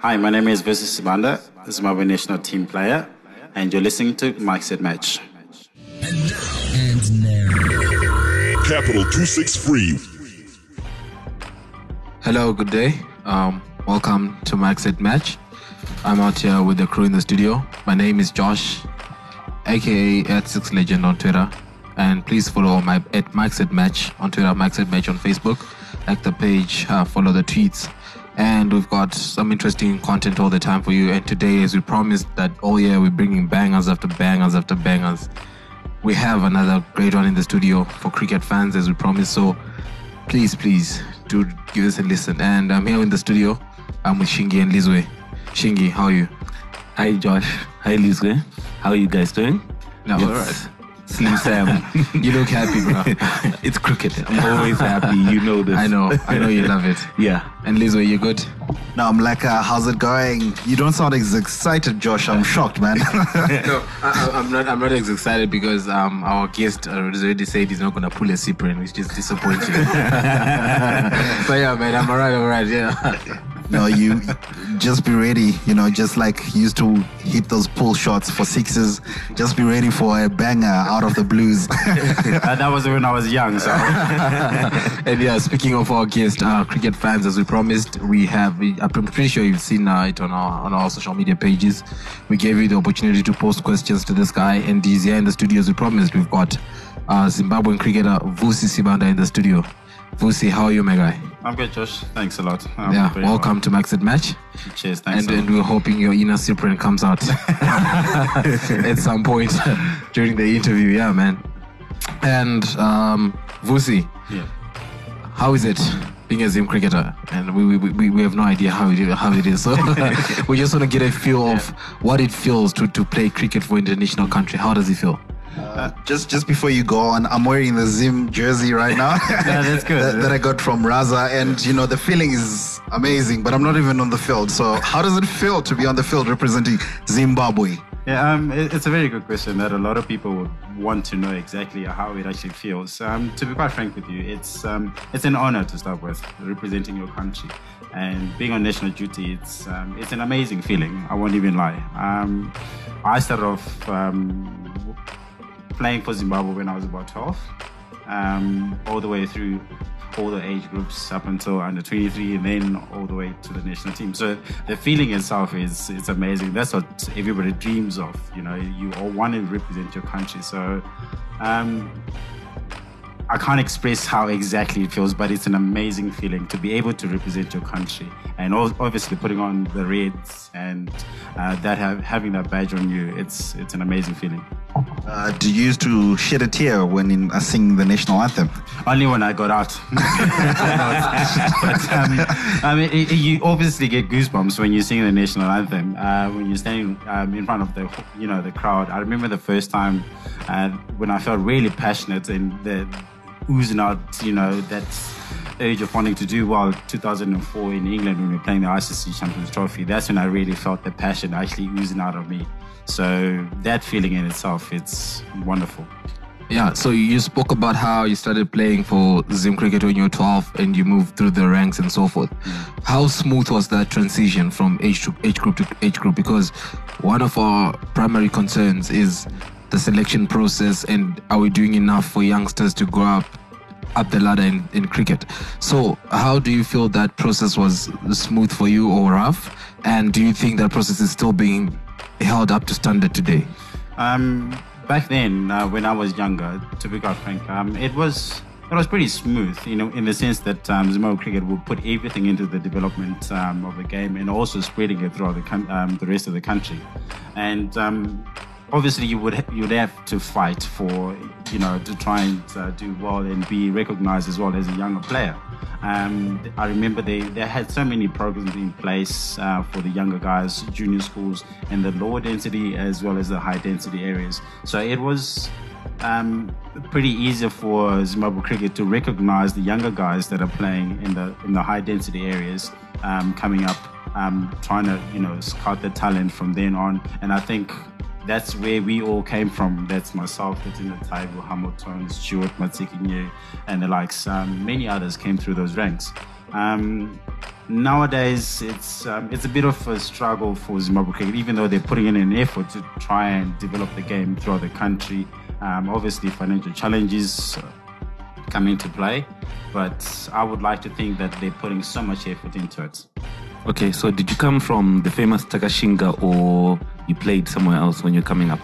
Hi, my name is Vusi Sibanda, my national team player, and you're listening to Mike Said Match. And now. Capital 263. Hello, good day. Um, welcome to Max at Match. I'm out here with the crew in the studio. My name is Josh, aka at Six Legend on Twitter, and please follow my at Max at Match on Twitter, Max at Match on Facebook. Like the page, uh, follow the tweets, and we've got some interesting content all the time for you. And today, as we promised that all year we're bringing bangers after bangers after bangers, we have another great one in the studio for cricket fans, as we promised. So please, please do give us a listen. And I'm here in the studio. I'm with Shingi and Lizwe. Shingi, how are you? Hi Josh. Hi Lizwe. How are you guys doing? No, It's all right. Slim Sam. You look happy, bro. it's crooked. I'm always happy. You know this. I know. I know you love it. Yeah. And Lizwe, you good? No, I'm like, uh, how's it going? You don't sound as excited, Josh. I'm shocked, man. no, I, I- I'm not. I'm not as excited because um, our guest uh, has already said he's not gonna pull a Cyprian, which is disappointing. but yeah, man, I'm alright. Alright, yeah. No, you just be ready. You know, just like you used to hit those pull shots for sixes. Just be ready for a banger out of the blues. That was when I was young, so and yeah, speaking of our guest, uh, cricket fans, as we promised, we have. I'm pretty sure you've seen uh, it on our on our social media pages. We gave you the opportunity to post questions to this guy, and he's here in the studio as we promised. We've got uh, Zimbabwean cricketer Vusi Sibanda in the studio. Vusi, how are you, my guy? I'm good, Josh. Thanks a lot. I'm yeah, welcome to Max at Match. Cheers. Thanks. And, and we're hoping your inner Cyprian comes out at some point during the interview. Yeah, man. And um, Vusi, yeah. how is it being a Zim cricketer? And we, we, we, we have no idea how it, how it is. So we just want to get a feel of what it feels to, to play cricket for international country. How does it feel? Uh, just just before you go on, I'm wearing the Zim jersey right now. Yeah, that's good. that, that I got from Raza, and you know the feeling is amazing. But I'm not even on the field. So how does it feel to be on the field representing Zimbabwe? Yeah, um, it- it's a very good question that a lot of people would want to know exactly how it actually feels. Um, to be quite frank with you, it's um, it's an honor to start with representing your country and being on national duty. It's um, it's an amazing feeling. I won't even lie. Um, I started off um, playing for Zimbabwe when I was about 12, um, all the way through all the age groups up until under 23 and then all the way to the national team. So the feeling itself is it's amazing. That's what everybody dreams of. You know, you all want to represent your country. So um, I can't express how exactly it feels, but it's an amazing feeling to be able to represent your country, and obviously putting on the reds and uh, that have, having that badge on you. It's it's an amazing feeling. Uh, do you used to shed a tear when in, uh, singing the national anthem? Only when I got out. but um, I mean, it, you obviously get goosebumps when you sing the national anthem. Uh, when you're standing um, in front of the, you know, the crowd. I remember the first time uh, when I felt really passionate and the oozing out, you know, that age of wanting to do well. 2004 in England when we were playing the ICC Champions Trophy. That's when I really felt the passion actually oozing out of me. So that feeling in itself, it's wonderful. Yeah, so you spoke about how you started playing for Zim Cricket when you were 12 and you moved through the ranks and so forth. Mm. How smooth was that transition from age to age group to age group? Because one of our primary concerns is the selection process and are we doing enough for youngsters to grow up up the ladder in, in cricket? So how do you feel that process was smooth for you or rough? And do you think that process is still being held up to standard today? Um, back then, uh, when I was younger, to be quite frank, um, it was it was pretty smooth, you know, in the sense that um, Zimbabwe cricket would put everything into the development um, of the game and also spreading it throughout the coun- um, the rest of the country. And um, obviously, you would you'd have to fight for you know to try and uh, do well and be recognized as well as a younger player. Um, I remember they, they had so many programs in place uh, for the younger guys, junior schools, and the lower density as well as the high density areas. So it was um, pretty easy for Zimbabwe cricket to recognize the younger guys that are playing in the in the high density areas um, coming up, um, trying to you know scout the talent from then on. And I think that's where we all came from. That's myself, the Taibu, Hamilton, Stuart Matsikinye, and the likes. Um, many others came through those ranks. Um, nowadays it's um, it's a bit of a struggle for Zimbabwe cricket, even though they're putting in an effort to try and develop the game throughout the country. Um, obviously, financial challenges uh, come into play, but I would like to think that they're putting so much effort into it. Okay, so did you come from the famous Takashinga or you played somewhere else when you're coming up?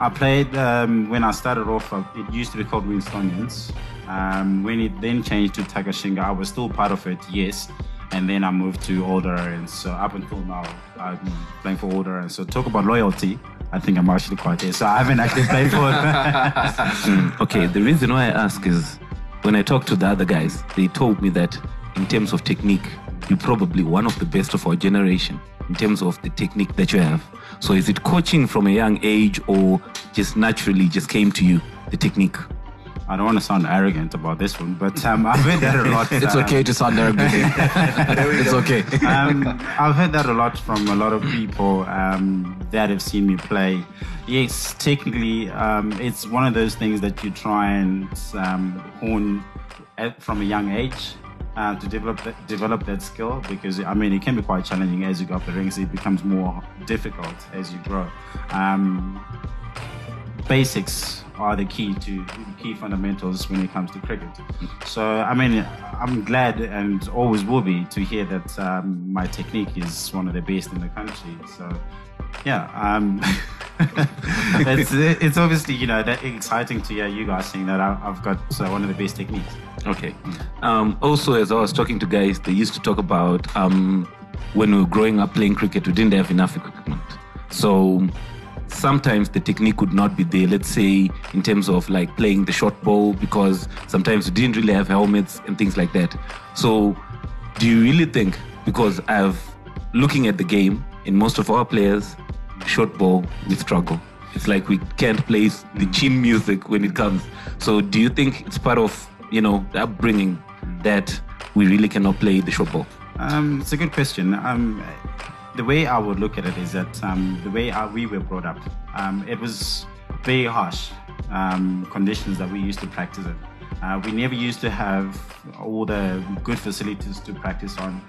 I played um, when I started off. uh, It used to be called Winstonians. Um, when it then changed to Takashinga, I was still part of it, yes. And then I moved to Older, and so up until now, I've been playing for Older. And so talk about loyalty. I think I'm actually quite there. So I haven't actually played for it. Okay, the reason why I ask is when I talked to the other guys, they told me that in terms of technique, you're probably one of the best of our generation in terms of the technique that you have. So is it coaching from a young age or just naturally just came to you, the technique? I don't want to sound arrogant about this one, but um, I've heard that a lot. It's um, okay to sound arrogant. it's okay. um, I've heard that a lot from a lot of people um, that have seen me play. Yes, technically, um, it's one of those things that you try and um, hone at, from a young age uh, to develop that, develop that skill because I mean it can be quite challenging as you go up the ranks. It becomes more difficult as you grow. Um, basics are the key to key fundamentals when it comes to cricket. So I mean, I'm glad and always will be to hear that um, my technique is one of the best in the country. So yeah, um, it's it's obviously you know that exciting to hear you guys saying that I've got uh, one of the best techniques. Okay. Um, also, as I was talking to guys, they used to talk about um, when we were growing up playing cricket, we didn't have enough equipment. So sometimes the technique would not be there. Let's say in terms of like playing the short ball, because sometimes we didn't really have helmets and things like that. So, do you really think? Because I've looking at the game, in most of our players, short ball we struggle. It's like we can't play the chin music when it comes. So, do you think it's part of you know the upbringing that we really cannot play the short ball? Um, it's a good question. Um, the way I would look at it is that um, the way our, we were brought up, um, it was very harsh um, conditions that we used to practice in. Uh, we never used to have all the good facilities to practice on.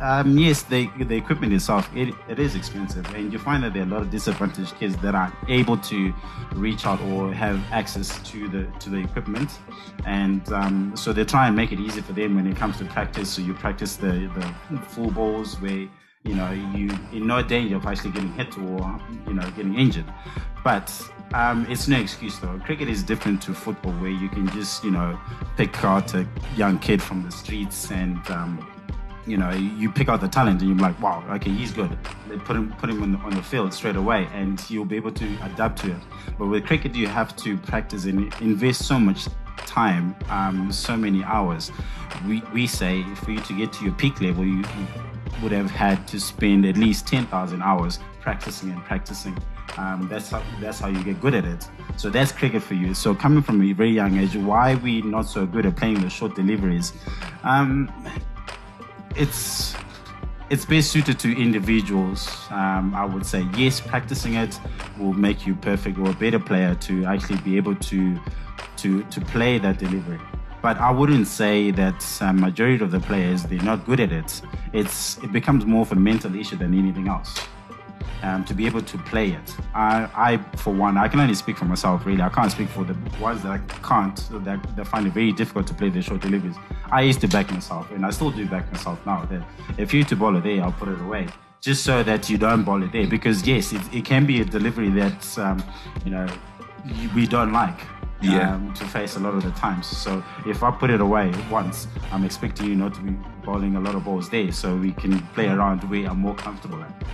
Um, yes, the, the equipment itself, it, it is expensive, and you find that there are a lot of disadvantaged kids that are able to reach out or have access to the to the equipment, and um, so they try and make it easy for them when it comes to practice. So you practice the, the full balls where you know you in no danger of actually getting hit or you know getting injured but um, it's no excuse though. Cricket is different to football where you can just you know pick out a young kid from the streets and um, you know you pick out the talent and you're like wow okay he's good. They put him put him on the, on the field straight away and you'll be able to adapt to it. But with cricket you have to practice and invest so much time um, so many hours. We, we say for you to get to your peak level you would have had to spend at least 10,000 hours practicing and practicing. Um, that's how that's how you get good at it. So that's cricket for you. So coming from a very young age, why are we not so good at playing the short deliveries? Um, it's it's best suited to individuals. Um, I would say yes, practicing it will make you perfect or a better player to actually be able to to to play that delivery. But I wouldn't say that uh, majority of the players they're not good at it. It's it becomes more of a mental issue than anything else. Um, to be able to play it, I, I for one, I can only speak for myself. Really, I can't speak for the ones that I can't that, that find it very difficult to play the short deliveries. I used to back myself, and I still do back myself now. That if you to bowl it there, I'll put it away just so that you don't bowl it there. Because yes, it, it can be a delivery that um, you know we don't like Yeah. um, to face a lot of the times. So if I put it away once, I'm expecting you not to be bowling a lot of balls there, so we can play around where I'm more comfortable at.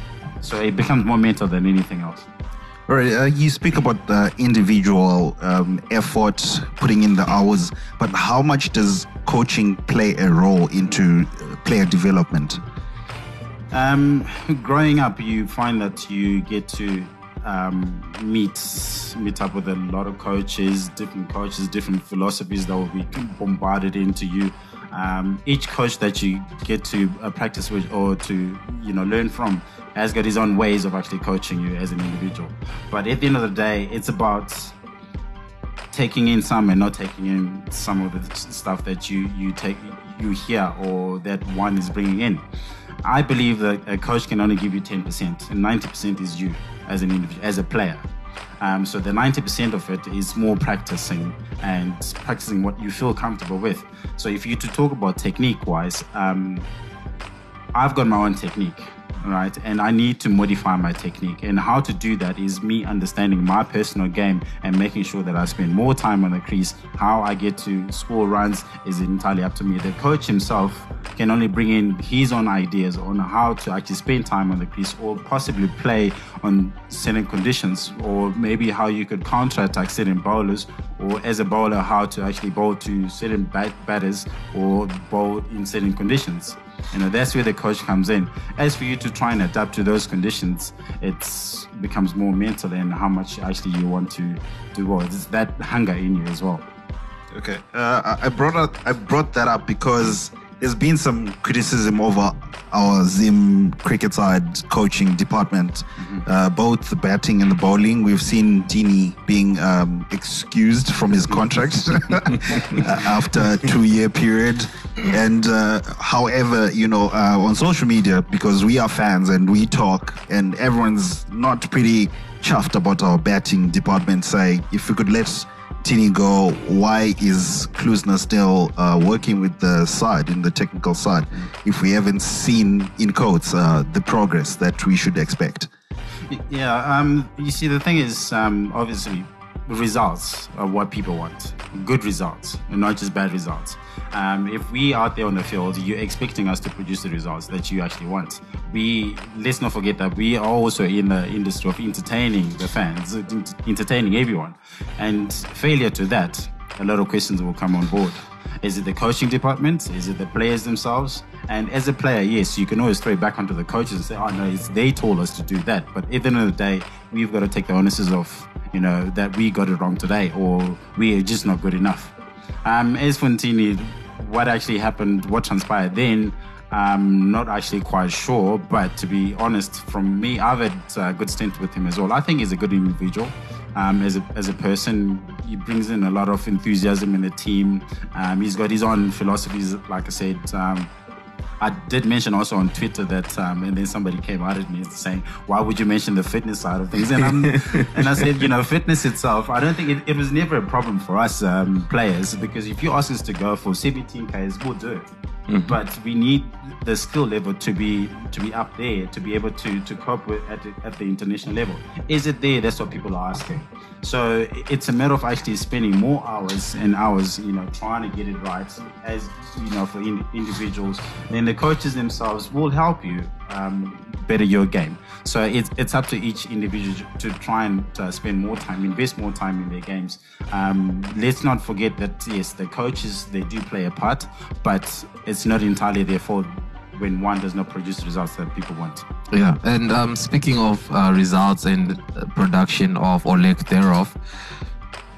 So it becomes more mental than anything else. All right, uh, you speak about the individual um, effort, putting in the hours, but how much does coaching play a role into uh, player development? Um, growing up, you find that you get to um, meet meet up with a lot of coaches, different coaches, different philosophies that will be bombarded into you. Um, each coach that you get to uh, practice with or to you know learn from has got his own ways of actually coaching you as an individual. But at the end of the day, it's about taking in some and not taking in some of the stuff that you you take you hear or that one is bringing in. I believe that a coach can only give you 10%, and 90% is you as an as a player. Um, so the 90% of it is more practicing and practicing what you feel comfortable with. So if you to talk about technique wise, um, I've got my own technique, right? And I need to modify my technique. And how to do that is me understanding my personal game and making sure that I spend more time on the crease. How I get to score runs is entirely up to me. The coach himself can only bring in his own ideas on how to actually spend time on the crease or possibly play on certain conditions or maybe how you could counter-attack certain bowlers or as a bowler how to actually bowl to certain bat- batters or bowl in certain conditions. You know, that's where the coach comes in. As for you to try and adapt to those conditions, it becomes more mental and how much actually you want to do well. It's that hunger in you as well. Okay, uh, I brought up, I brought that up because there's been some criticism over our Zim cricket side coaching department, uh, both the batting and the bowling. We've seen Ntini being um, excused from his contract after a two-year period. And uh, however, you know, uh, on social media, because we are fans and we talk, and everyone's not pretty chuffed about our batting department. Say, if we could let Ntini go, why is Klusener still uh, working with the side in the technical side if we haven't seen in quotes uh, the progress that we should expect? Yeah, um, you see, the thing is, um, obviously, results are what people want. Good results, and not just bad results. Um, if we out there on the field, you're expecting us to produce the results that you actually want. We let's not forget that we are also in the industry of entertaining the fans, entertaining everyone, and failure to that, a lot of questions will come on board. Is it the coaching department? Is it the players themselves? And as a player, yes, you can always throw it back onto the coaches and say, "Oh no, it's they told us to do that." But at the end of the day, we've got to take the onus off, you know, that we got it wrong today, or we are just not good enough. Um, as for Ntini, what actually happened, what transpired then, I'm not actually quite sure. But to be honest, from me, I've had a good stint with him as well. I think he's a good individual. Um, as, a, as a person, he brings in a lot of enthusiasm in the team. Um, he's got his own philosophies, like I said. Um, I did mention also on Twitter that, um, and then somebody came out at me saying, "Why would you mention the fitness side of things?" And, and I said, you know, fitness itself, I don't think it, it was never a problem for us um, players because if you ask us to go for 17 k's, we'll do it. But we need the skill level to be to be up there to be able to to cope with at at the international level. Is it there? That's what people are asking. So it's a matter of actually spending more hours and hours, you know, trying to get it right as you know for in, individuals. Then the coaches themselves will help you um, better your game. So it's it's up to each individual to try and uh, spend more time, invest more time in their games. Um, let's not forget that yes, the coaches they do play a part, but it's not entirely their fault when one does not produce results that people want. Yeah, and um, speaking of uh, results and production of or lack thereof,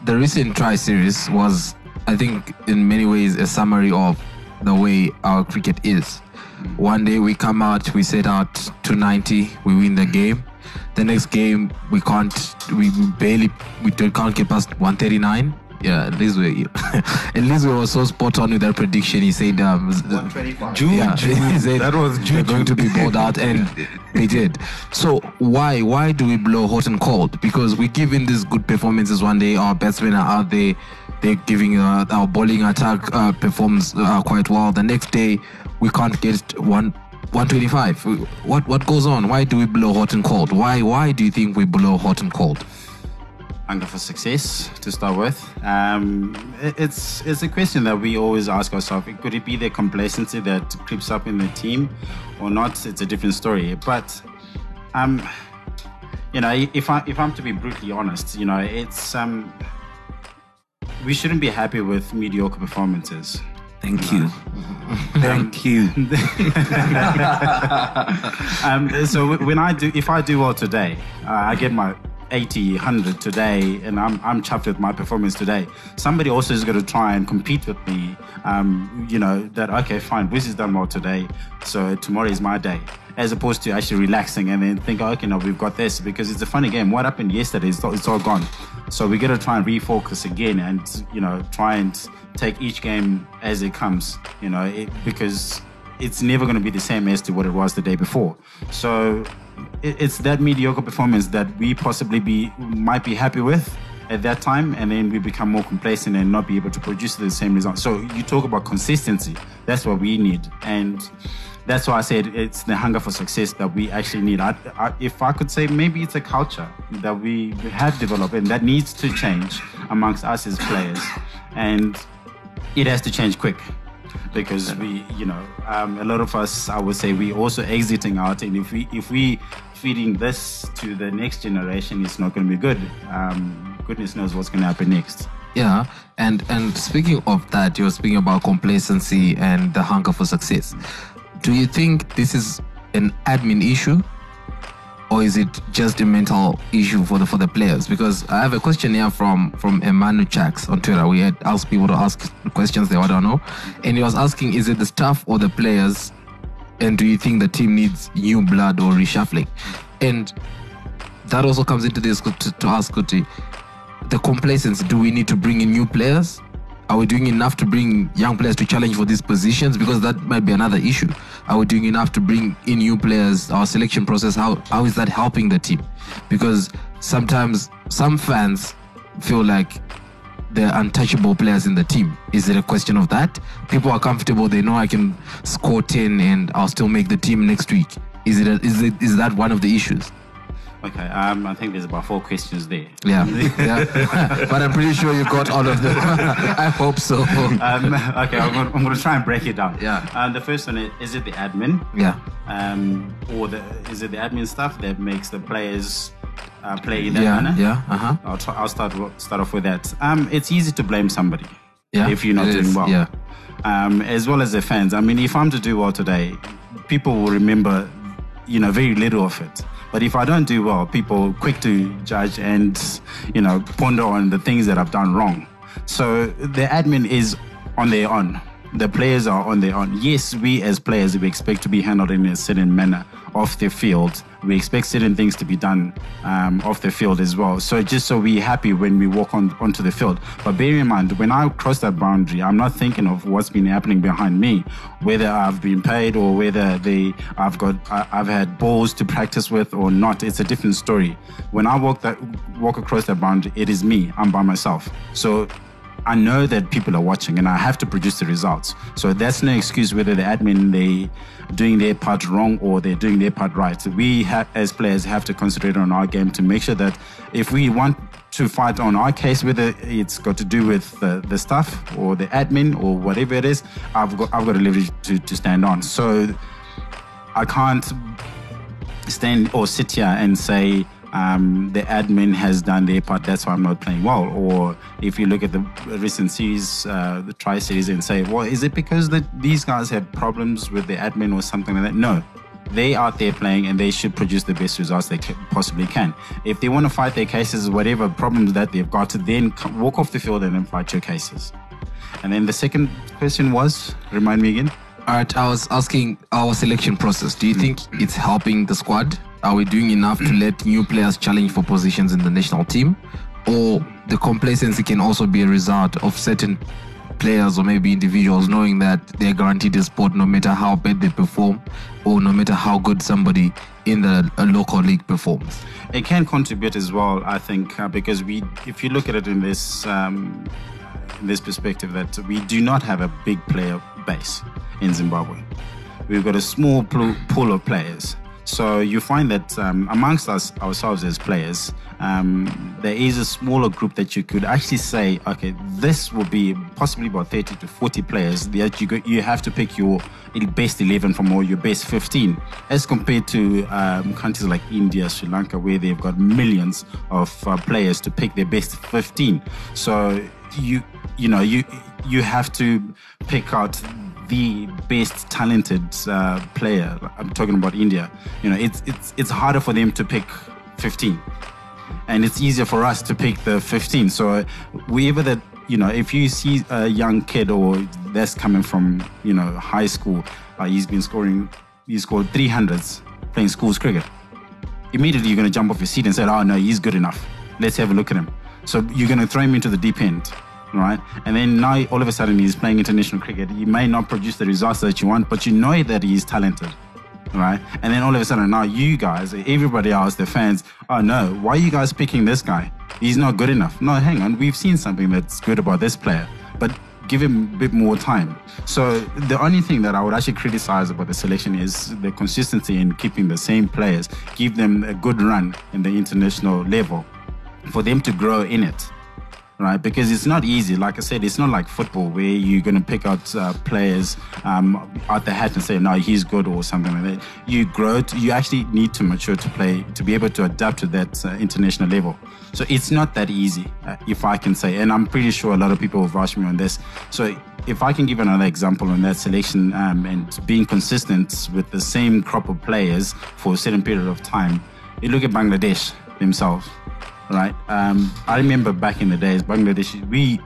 the recent Tri Series was, I think, in many ways a summary of the way our cricket is. One day we come out, we set out 290, we win the game. The next game we can't, we barely, we don't, can't get past 139. Yeah, at least we, at least we were so spot on with that prediction. He said, um, Juju. yeah, he said that was June. they're going to be bowled out, and they did. So why why do we blow hot and cold? Because we give in these good performances one day, our batsmen are out there, they're giving uh, our bowling attack uh, performs uh, quite well. The next day, we can't get one. 125. What what goes on? Why do we blow hot and cold? Why why do you think we blow hot and cold? Hunger for success to start with. Um, it- it's it's a question that we always ask ourselves. Could it be the complacency that creeps up in the team, or not? It's a different story. But um, you know, if I if I'm to be brutally honest, you know, it's um, we shouldn't be happy with mediocre performances. Thank you. Thank you. um, so when I do, if I do well today, uh, I get my 80, 100 today, and I'm, I'm chuffed with my performance today. Somebody also is going to try and compete with me. Um, you know, that, okay, fine, Wiz has done well today, so tomorrow is my day. As opposed to actually relaxing and then think, okay, no, we've got this because it's a funny game. What happened yesterday is it's all gone. So we got to try and refocus again and, you know, try and take each game as it comes, you know, it, because it's never going to be the same as to what it was the day before. So it's that mediocre performance that we possibly be might be happy with at that time, and then we become more complacent and not be able to produce the same result. So you talk about consistency. That's what we need, and that's why I said it's the hunger for success that we actually need. I, I, if I could say, maybe it's a culture that we have developed and that needs to change amongst us as players, and it has to change quick because we, you know, um, a lot of us, I would say, we also exiting out, and if we if we feeding this to the next generation, it's not going to be good. Um, goodness knows what's going to happen next. Yeah, and and speaking of that, you're speaking about complacency and the hunger for success. Do you think this is an admin issue, or is it just a mental issue for the for the players? Because I have a question here from from Emmanuel Chax on Twitter. We had asked people to ask questions they to know, and he was asking, is it the staff or the players? And do you think the team needs new blood or reshuffling? And that also comes into this to, to ask Kuti the complacency. Do we need to bring in new players? Are we doing enough to bring young players to challenge for these positions? Because that might be another issue. Are we doing enough to bring in new players? Our selection process, how how is that helping the team? Because sometimes some fans feel like they're untouchable players in the team. Is it a question of that? People are comfortable, they know I can score 10 and I'll still make the team next week. Is it, a, is it is that one of the issues? Okay, um, I think there's about four questions there. Yeah, yeah. but I'm pretty sure you've got all of them. I hope so. Um, okay, I'm going, to try and break it down. Yeah. Uh, the first one is, is it the admin? Yeah, Um, or the, is it the admin stuff that makes the players uh, play in that yeah, manner? yeah. Uh huh. I'll, try, I'll start start off with that. Um, it's easy to blame somebody Yeah, if you're not doing is, well. yeah. Um, as well as the fans. I mean, if I'm to do well today, people will remember, you know, very little of it. But if I don't do well, people quick to judge and, you know, ponder on the things that I've done wrong. So the admin is on their own. The players are on their own. Yes, we as players we expect to be handled in a certain manner off the field. We expect certain things to be done um, off the field as well. So just so we're happy when we walk on onto the field. But bear in mind, when I cross that boundary, I'm not thinking of what's been happening behind me, whether I've been paid or whether they I've got I, I've had balls to practice with or not. It's a different story. When I walk that walk across that boundary, it is me. I'm by myself. So I know that people are watching and I have to produce the results. So that's no excuse whether the admin they doing their part wrong or they're doing their part right. So we as players have to concentrate on our game to make sure that if we want to fight on our case, whether it's got to do with the, the staff or the admin or whatever it is, I've got I've got a leverage to, to stand on. So I can't stand or sit here and say um, the admin has done their part, that's why I'm not playing well. Or if you look at the recent series, uh, the tri series, and say, well, is it because that these guys have problems with the admin or something like that? No. They are out there playing and they should produce the best results they possibly can. If they want to fight their cases, whatever problems that they've got, to then walk off the field and then fight your cases. And then the second question was, remind me again. All right, I was asking our selection process. Do you think it's helping the squad? Are we doing enough to let new players challenge for positions in the national team? Or the complacency can also be a result of certain players or maybe individuals knowing that they're guaranteed a spot no matter how bad they perform or no matter how good somebody in the local league performs? it can contribute as well i think uh, because we if you look at it in this um, in this perspective that we do not have a big player base in zimbabwe we've got a small pool of players so you find that um, amongst us ourselves as players um, there is a smaller group that you could actually say okay this will be possibly about 30 to 40 players that you, go, you have to pick your best 11 from all your best 15 as compared to um, countries like India, Sri Lanka, where they've got millions of uh, players to pick their best 15. So you you know you you have to pick out the best talented uh, player. I'm talking about India. You know, it's it's it's harder for them to pick 15 and it's easier for us to pick the 15. So wherever that you know, if you see a young kid or that's coming from you know high school, uh, he's been scoring, he scored 300s playing schools cricket. Immediately you're going to jump off your seat and say, "Oh no, he's good enough. Let's have a look at him." So you're going to throw him into the deep end, right? And then now all of a sudden he's playing international cricket. He may not produce the results that you want, but you know that he's talented right? And then all of a sudden, now you guys, everybody else, the fans, oh no, why are you guys picking this guy? He's not good enough. No, hang on, we've seen something that's good about this player, but give him a bit more time. So the only thing that I would actually criticize about the selection is the consistency in keeping the same players, give them a good run in the international level, for them to grow in it right? Because it's not easy. Like I said, it's not like football where you're going to pick out uh, players um, out the hat and say, no, he's good or something like that. You grow, to, you actually need to mature to play, to be able to adapt to that uh, international level. So it's not that easy, uh, if I can say. And I'm pretty sure a lot of people will vouch me on this. So if I can give another example on that selection um, and being consistent with the same crop of players for a certain period of time, you look at Bangladesh themselves right? Um, I remember back in the days, Bangladesh, we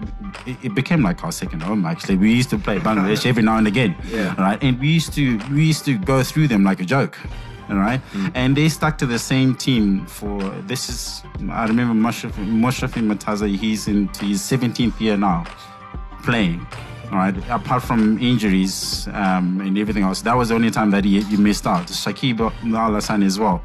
it, became like our second home. Actually, we used to play Bangladesh every now and again, Yeah. right? And we used to we used to go through them like a joke. All right, and they stuck to the same team for this is I remember Mashrafe Mashrafe Mortaza. He's in his 17th year now, playing. All right, apart from injuries um, and everything else, that was the only time that he, he missed out. Shakib Al Hasan as well.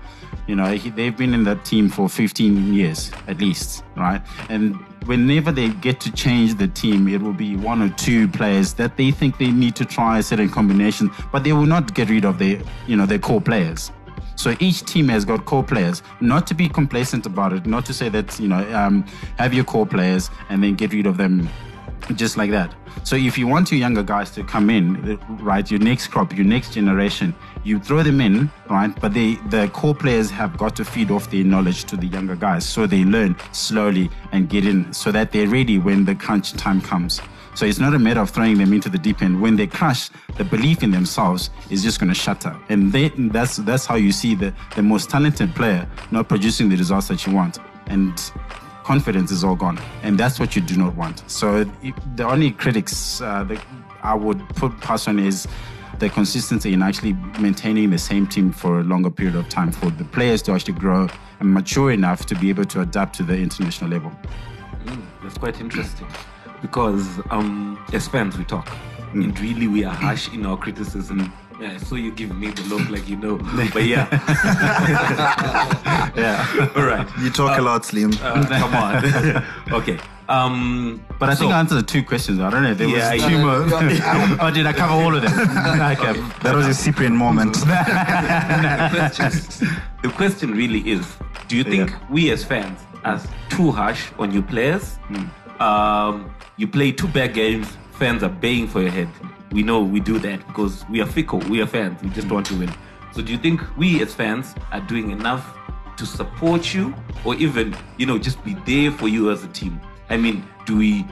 You know, he, they've been in that team for 15 years at least, right? And whenever they get to change the team, it will be one or two players that they think they need to try a certain combination, but they will not get rid of their, you know, their core players. So each team has got core players. Not to be complacent about it, not to say that you know um, have your core players and then get rid of them just like that. So if you want your younger guys to come in, right, your next crop, your next generation, you throw them in, right? But they, the core players have got to feed off their knowledge to the younger guys, so they learn slowly and get in, so that they're ready when the crunch time comes. So it's not a matter of throwing them into the deep end. When they crash, the belief in themselves is just going to shatter, and they, that's that's how you see the the most talented player not producing the results that you want, and confidence is all gone, and that's what you do not want. So the only critics uh, that I would put past on is the consistency in actually maintaining the same team for a longer period of time for the players to actually grow and mature enough to be able to adapt to the international level. That's quite interesting because um, as fans we talk, and really we are harsh in our criticism. Yeah, so you give me the look like you know, but yeah, Yeah, all right. You talk a lot, Slim. Uh, come on. okay. Um, but I think so- I answered the two questions. I don't know. if There Yeah, was yeah. two more. or did I cover all of them? okay. that was a Cyprian moment. the question really is do you think Yeah. we as fans are too harsh on you players um, you play two bad games fans are baying for your head we know we do that because we are fickle we are fans we just want to win so do you think we as fans are doing enough to support you or even you know just be there for you as a team i mean do we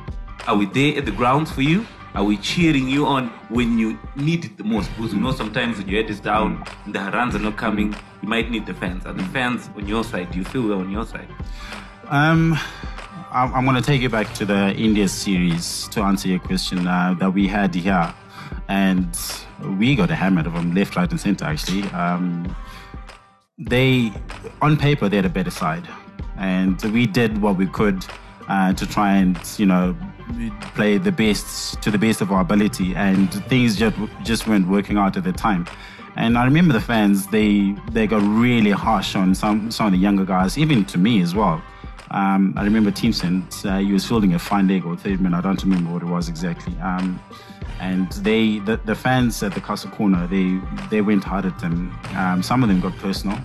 are we there at the grounds for you are we cheering you on when you need it the most? Because you know sometimes when your head is down and the runs are not coming, you might need the fans. Are the fans on your side? Do you feel we're on your side? Um, I'm, I'm going to take you back to the India series to answer your question uh, that we had here, and we got hammered from left, right, and center. Actually, um, they on paper they had a better side, and we did what we could uh, to try and you know play the best to the best of our ability, and things just just weren't working out at the time. And I remember the fans; they they got really harsh on some some of the younger guys, even to me as well. Um, I remember Timycen, uh, he was fielding a fine leg or third man, I don't remember what it was exactly. Um, and they, the, the fans at the Castle Corner, they, they went hard at them. Um, some of them got personal,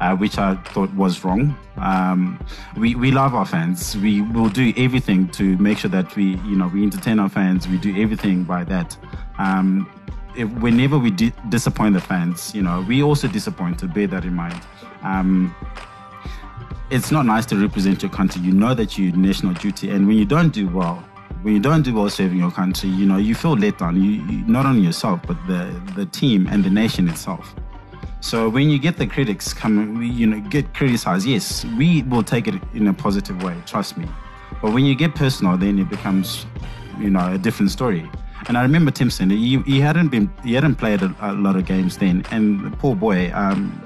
uh, which I thought was wrong. Um, we, we love our fans. We will do everything to make sure that we, you know, we entertain our fans. We do everything by that. Um, if, whenever we di- disappoint the fans, you know, we also disappointed. Bear that in mind. Um, it's not nice to represent your country. You know that you're national duty, and when you don't do well, when you don't do well serving your country, you know you feel let down. You, you not only yourself, but the the team and the nation itself. So when you get the critics come, you know, get criticized, yes, we will take it in a positive way. Trust me. But when you get personal, then it becomes, you know, a different story. And I remember Timycen. He, he hadn't been, he hadn't played a, a lot of games then, and poor boy, um,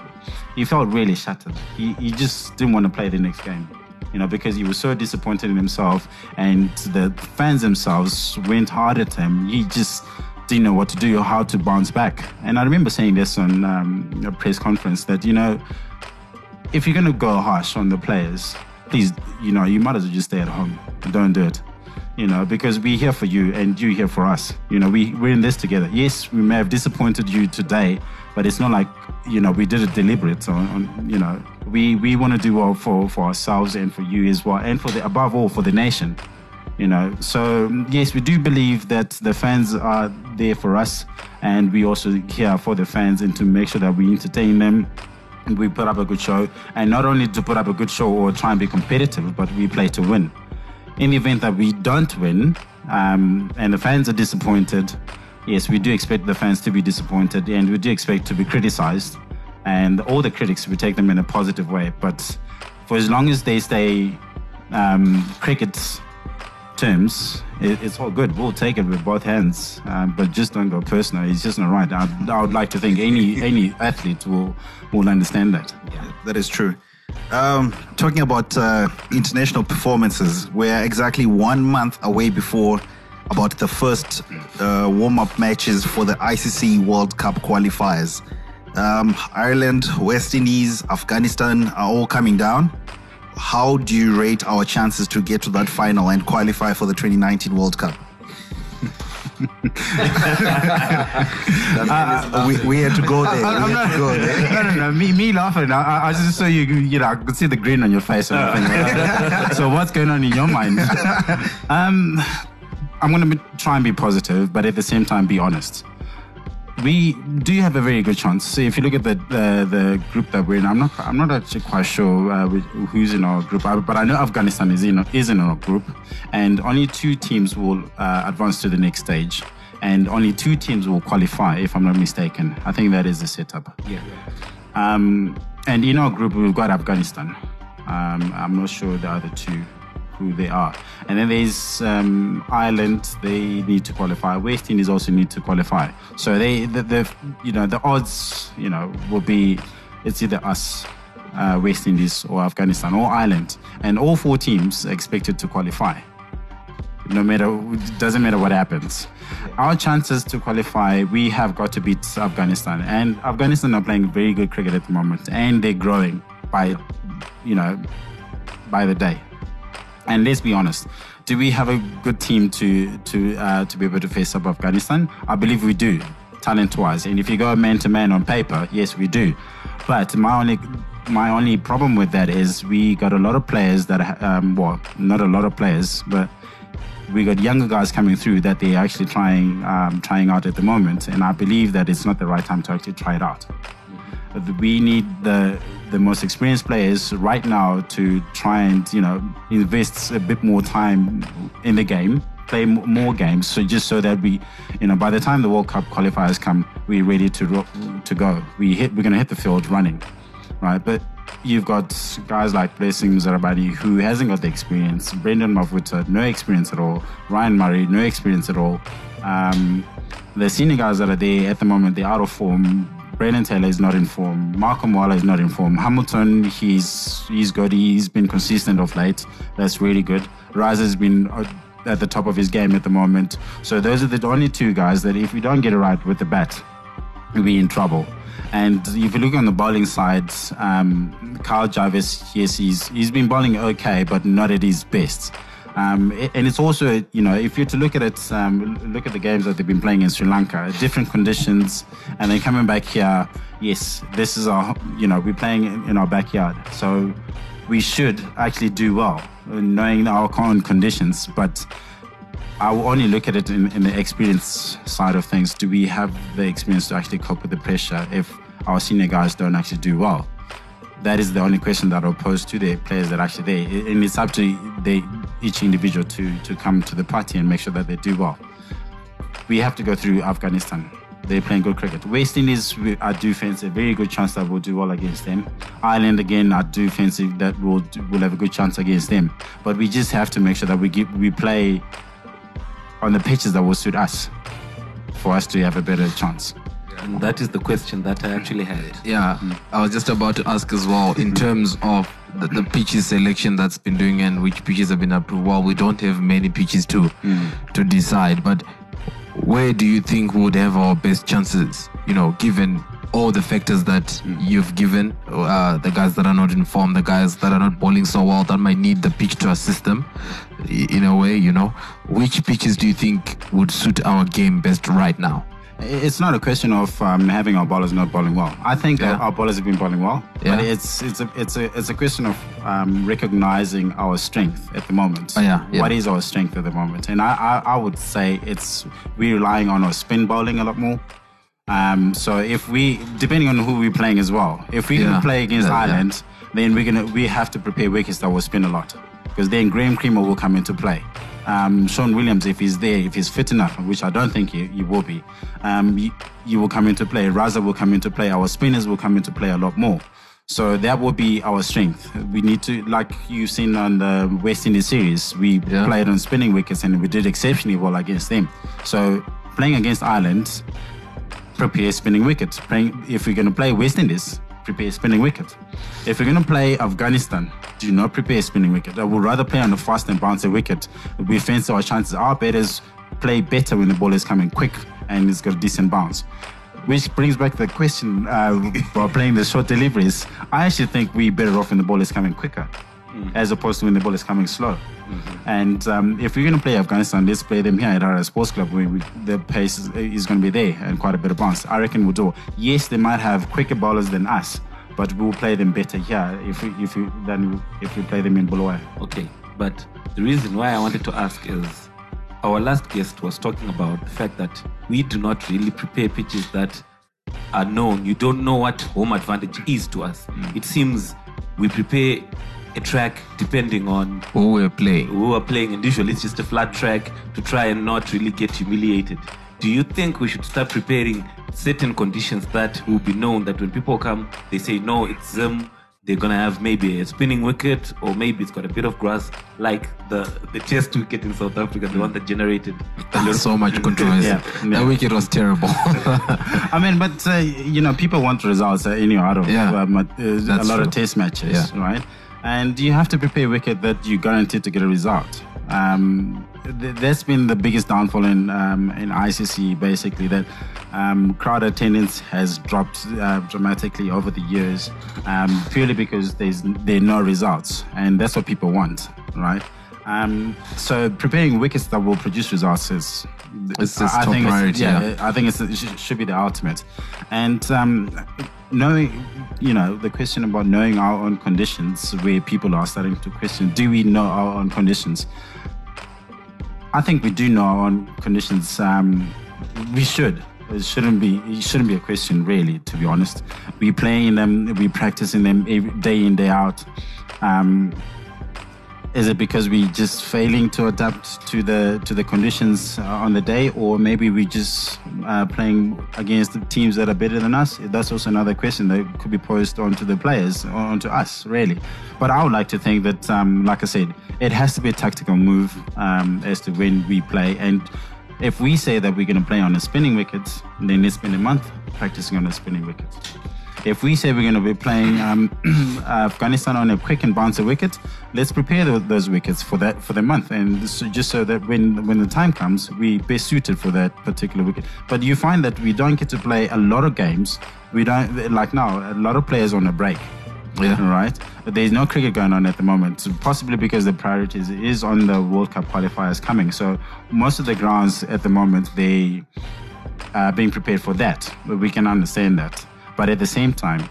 he felt really shattered. He, he just didn't want to play the next game, you know, because he was so disappointed in himself, and the fans themselves went hard at him. He just didn't know what to do or how to bounce back. And I remember saying this on um, a press conference that you know, if you're going to go harsh on the players, please, you know, you might as well just stay at home. Don't do it. You know, because we're here for you and you're here for us. You know, we, we're in this together. Yes, we may have disappointed you today, but it's not like, you know, we did it deliberate. On, on you know, we, we want to do well for, for ourselves and for you as well, and for the above all for the nation. You know, so yes, we do believe that the fans are there for us, and we also care for the fans and to make sure that we entertain them and we put up a good show. And not only to put up a good show or try and be competitive, but we play to win. In the event that we don't win um, and the fans are disappointed, yes, we do expect the fans to be disappointed and we do expect to be criticized. And all the critics, we take them in a positive way. But for as long as they stay um, cricket terms, it, it's all good. We'll take it with both hands, um, but just don't go personal. It's just not right. I, I would like to think any any athlete will will understand that. That is true. Um, talking about uh, international performances, we're exactly one month away before about the first uh, warm-up matches for the ICC World Cup qualifiers. Um, Ireland, West Indies, Afghanistan are all coming down. How do you rate our chances to get to that final and qualify for the 2019 World Cup? Uh, we, we had to go there. I, I'm had to go there. no, no, no. Me, me laughing. I, I- I just so you, you know, I could see the grin on your face. and everything. so what's going on in your mind? um, I'm going to try and be positive, but at the same time, be honest. We do have a very good chance. So if you look at the the, the group that we're in, I'm not I'm not actually quite sure uh, who's in our group, uh, but I know Afghanistan is in is in our group, and only two teams will uh, advance to the next stage, and only two teams will qualify, if I'm not mistaken. I think that is the setup. Yeah. Um, and in our group, we've got Afghanistan. Um, I'm not sure the other two who they are. And then there's um, Ireland. They need to qualify. West Indies also need to qualify. So they, the, the you know, the odds, you know, will be it's either us, uh, West Indies, or Afghanistan, or Ireland, and all four teams are expected to qualify no matter doesn't matter what happens. Our chances to qualify, we have got to beat Afghanistan, and Afghanistan are playing very good cricket at the moment, and they're growing by, you know, by the day. And let's be honest, do we have a good team to to uh, to be able to face up Afghanistan? I believe we do, talent-wise. And if you go man to man on paper, yes, we do. But my only my only problem with that is we got a lot of players that ha- um, well, not a lot of players, but we got younger guys coming through that they're actually trying um, trying out at the moment, and I believe that it's not the right time to actually try it out. We need the the most experienced players right now to try and you know invest a bit more time in the game, play more games, so just so that we, you know, by the time the World Cup qualifiers come, we're ready to to go. We hit, we're gonna hit the field running, right? But you've got guys like Blessing Muzarabani who hasn't got the experience. Brendan Mavuta, no experience at all. Ryan Murray, no experience at all. Um, the senior guys that are there at the moment, they're out of form. Brendan Taylor is not in form. Malcolm Waller is not in form. Hamilton, he's he's good. He's been consistent of late. That's really good. Raza has been at the top of his game at the moment. So those are the only two guys that if we don't get it right with the bat, we'll be in trouble. And if you look on the bowling side, um, Kyle Jarvis, yes, he's he's been bowling okay, but not at his best. Um, and it's also, you know, if you're to look at it, um, look at the games that they've been playing in Sri Lanka, different conditions, and then coming back here, yes, this is our, you know, we're playing in our backyard. So we should actually do well, knowing our current conditions. But I will only look at it in, in the experience side of things. Do we have the experience to actually cope with the pressure if our senior guys don't actually do well? That is the only question that I'll pose to the players that are actually there. And it's up to each individual to, to come to the party and make sure that they do well. We have to go through Afghanistan. They're playing good cricket. West Indies, we, I do fancy a very good chance that we'll do well against them. Ireland, again, I do fancy that we'll, we'll have a good chance against them. But we just have to make sure that we we play on the pitches that will suit us for us to have a better chance. And that is the question that I actually had. Yeah, I was just about to ask as well in terms of the, the pitches selection that's been doing and which pitches have been approved. Well, we don't have many pitches to to decide, but where do you think we would have our best chances? You know, given all the factors that you've given, uh, the guys that are not in form, the guys that are not bowling so well, that might need the pitch to assist them in a way. You know, which pitches do you think would suit our game best right now? It's not a question of um, having our bowlers not bowling well. I think Yeah. our, bowlers have been bowling well, Yeah. but it's it's a it's a it's a question of um, recognizing our strength at the moment. Oh, yeah, yeah. What is our strength at the moment? And I, I I would say it's we're relying on our spin bowling a lot more. Um, so if we, depending on who we're playing as well, if we Yeah. play against. Ireland, then we're gonna we have to prepare wickets that will spin a lot because then Graeme Cremer will come into play. Um, Sean Williams, if he's there, if he's fit enough, which I don't think he, he will be, um, you, you will come into play. Raza will come into play. Our spinners will come into play a lot more. So that will be our strength. We need to, like you've seen on the West Indies series, we Yeah. played on spinning wickets and we did exceptionally well against them. So playing against Ireland, prepare spinning wickets. Playing, if we're going to play West Indies, prepare spinning wicket. If we're going to play Afghanistan, do not prepare spinning wicket. I would rather play on a fast and bouncy wicket. We fancy our chances. Our batters play better when the ball is coming quick and it's got a decent bounce. Which brings back the question uh, about playing the short deliveries. I actually think we're better off when the ball is coming quicker Mm-hmm. as opposed to when the ball is coming slow. Mm-hmm. And um, if we're going to play Afghanistan, let's play them here at our sports club where we, the pace is, is going to be there and quite a bit of bounce. I reckon we'll do. Yes, they might have quicker bowlers than us, but we'll play them better here if we, if we, than if we play them in Bulawayo. Okay, but the reason why I wanted to ask is our last guest was talking about the fact that we do not really prepare pitches that are known. You don't know what home advantage is to us. Mm. It seems we prepare a track depending on Who we're playing? who we're playing, and usually it's just a flat track to try and not really get humiliated. Do you think we should start preparing certain conditions that will be known that when people come, they say, no, it's them, they're gonna have maybe a spinning wicket, or maybe it's got a bit of grass, like the, the test wicket in South Africa, the one that generated so much controversy. Yeah, yeah. That wicket was terrible. I mean, but uh, you know, people want results uh, in out of Yeah, um, uh, a lot true. of test matches, Yeah. right? And you have to prepare wicket that you guaranteed to get a result. Um, th- that's been the biggest downfall in um, in ICC, basically that um, crowd attendance has dropped uh, dramatically over the years, um, purely because there's there are no results, and that's what people want, right? Um, so preparing wickets that will produce results is It's- it's I- think it's- priority, yeah. I think it sh- should be the ultimate. And um, knowing, you know, the question about knowing our own conditions, where people are starting to question, do we know our own conditions? I think we do know our own conditions. Um, we should. It shouldn't be. It shouldn't be a question, really. To be honest, we play in them. We practice in them every, day in day out. Um, is it because we're just failing to adapt to the to the conditions uh, on the day, or maybe we're just uh, playing against the teams that are better than us? That's also another question that could be posed onto the players, onto us, really. But I would like to think that, um, like I said, it has to be a tactical move um, as to when we play. And if we say that we're going to play on a spinning wicket, then let's spend a month practicing on a spinning wicket. If we say we're going to be playing um, Afghanistan on a quick and bouncer wicket, let's prepare tho- those wickets for that for the month, and so just so that when when the time comes, we best suited for that particular wicket. But you find that we don't get to play a lot of games. We don't like now. A lot of players on a break. Yeah. Right. But there's no cricket going on at the moment, possibly because the priority is, is on the World Cup qualifiers coming. So most of the grounds at the moment they are being prepared for that. But we can understand that. But at the same time,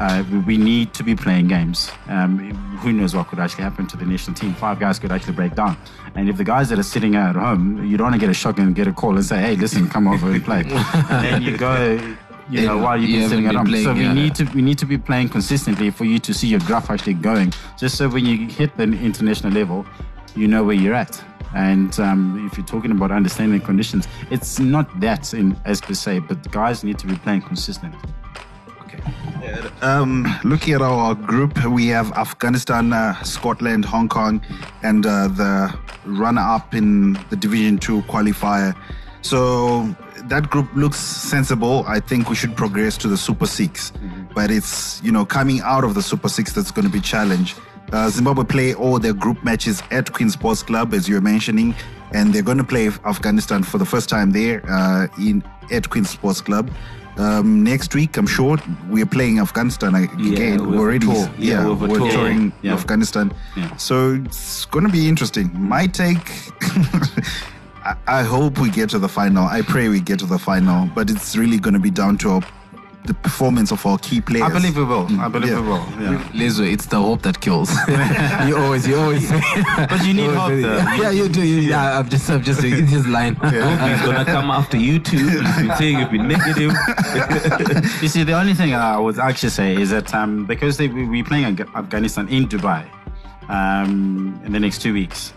uh, we- need to be playing games. Um, who knows what could actually happen to the national team? Five guys could actually break down. And if the guys that are sitting at home, you don't want to get a shock and get a call and say, hey, listen, come over and play. and then you go, you know, while you've you been sitting at home. so we yeah. need to we need to be playing consistently for you to see your graph actually going. Just so when you hit the international level, you know where you're at. And um, if you're talking about understanding conditions, it's not that in, as per se, but guys need to be playing consistent. Um, looking at our group, we have Afghanistan, uh, Scotland, Hong Kong, and uh, the runner-up in the Division Two qualifier. So that group looks sensible. I think we should progress to the Super 6 but it's you know coming out of the Super Six that's going to be challenge. Uh, Zimbabwe play all their group matches at Queen Sports Club, as you were mentioning, and they're going to play Afghanistan for the first time there uh, in at Queen Sports Club. Um, next week, I'm sure we're playing Afghanistan ag- Yeah, again. have We're already. Yeah, yeah, we have a we're tour. touring Yeah. Afghanistan. Yeah. So it's going to be interesting. My take. I- I hope we get to the final. I pray we get to the final, but it's really going to be down to our, the performance of our key players. I believe we will. I believe Yeah. we will. Yeah. Lezo, it's the hope that kills. you always, you always. But you need hope, though. Yeah, you do. You, yeah, I'm just, I'm just. It's his line. He's gonna come after you too. You've been saying you've been negative. You see, the only thing I would actually say is that um, because they, we, we're playing Afga- Afghanistan in Dubai um, in the next two weeks,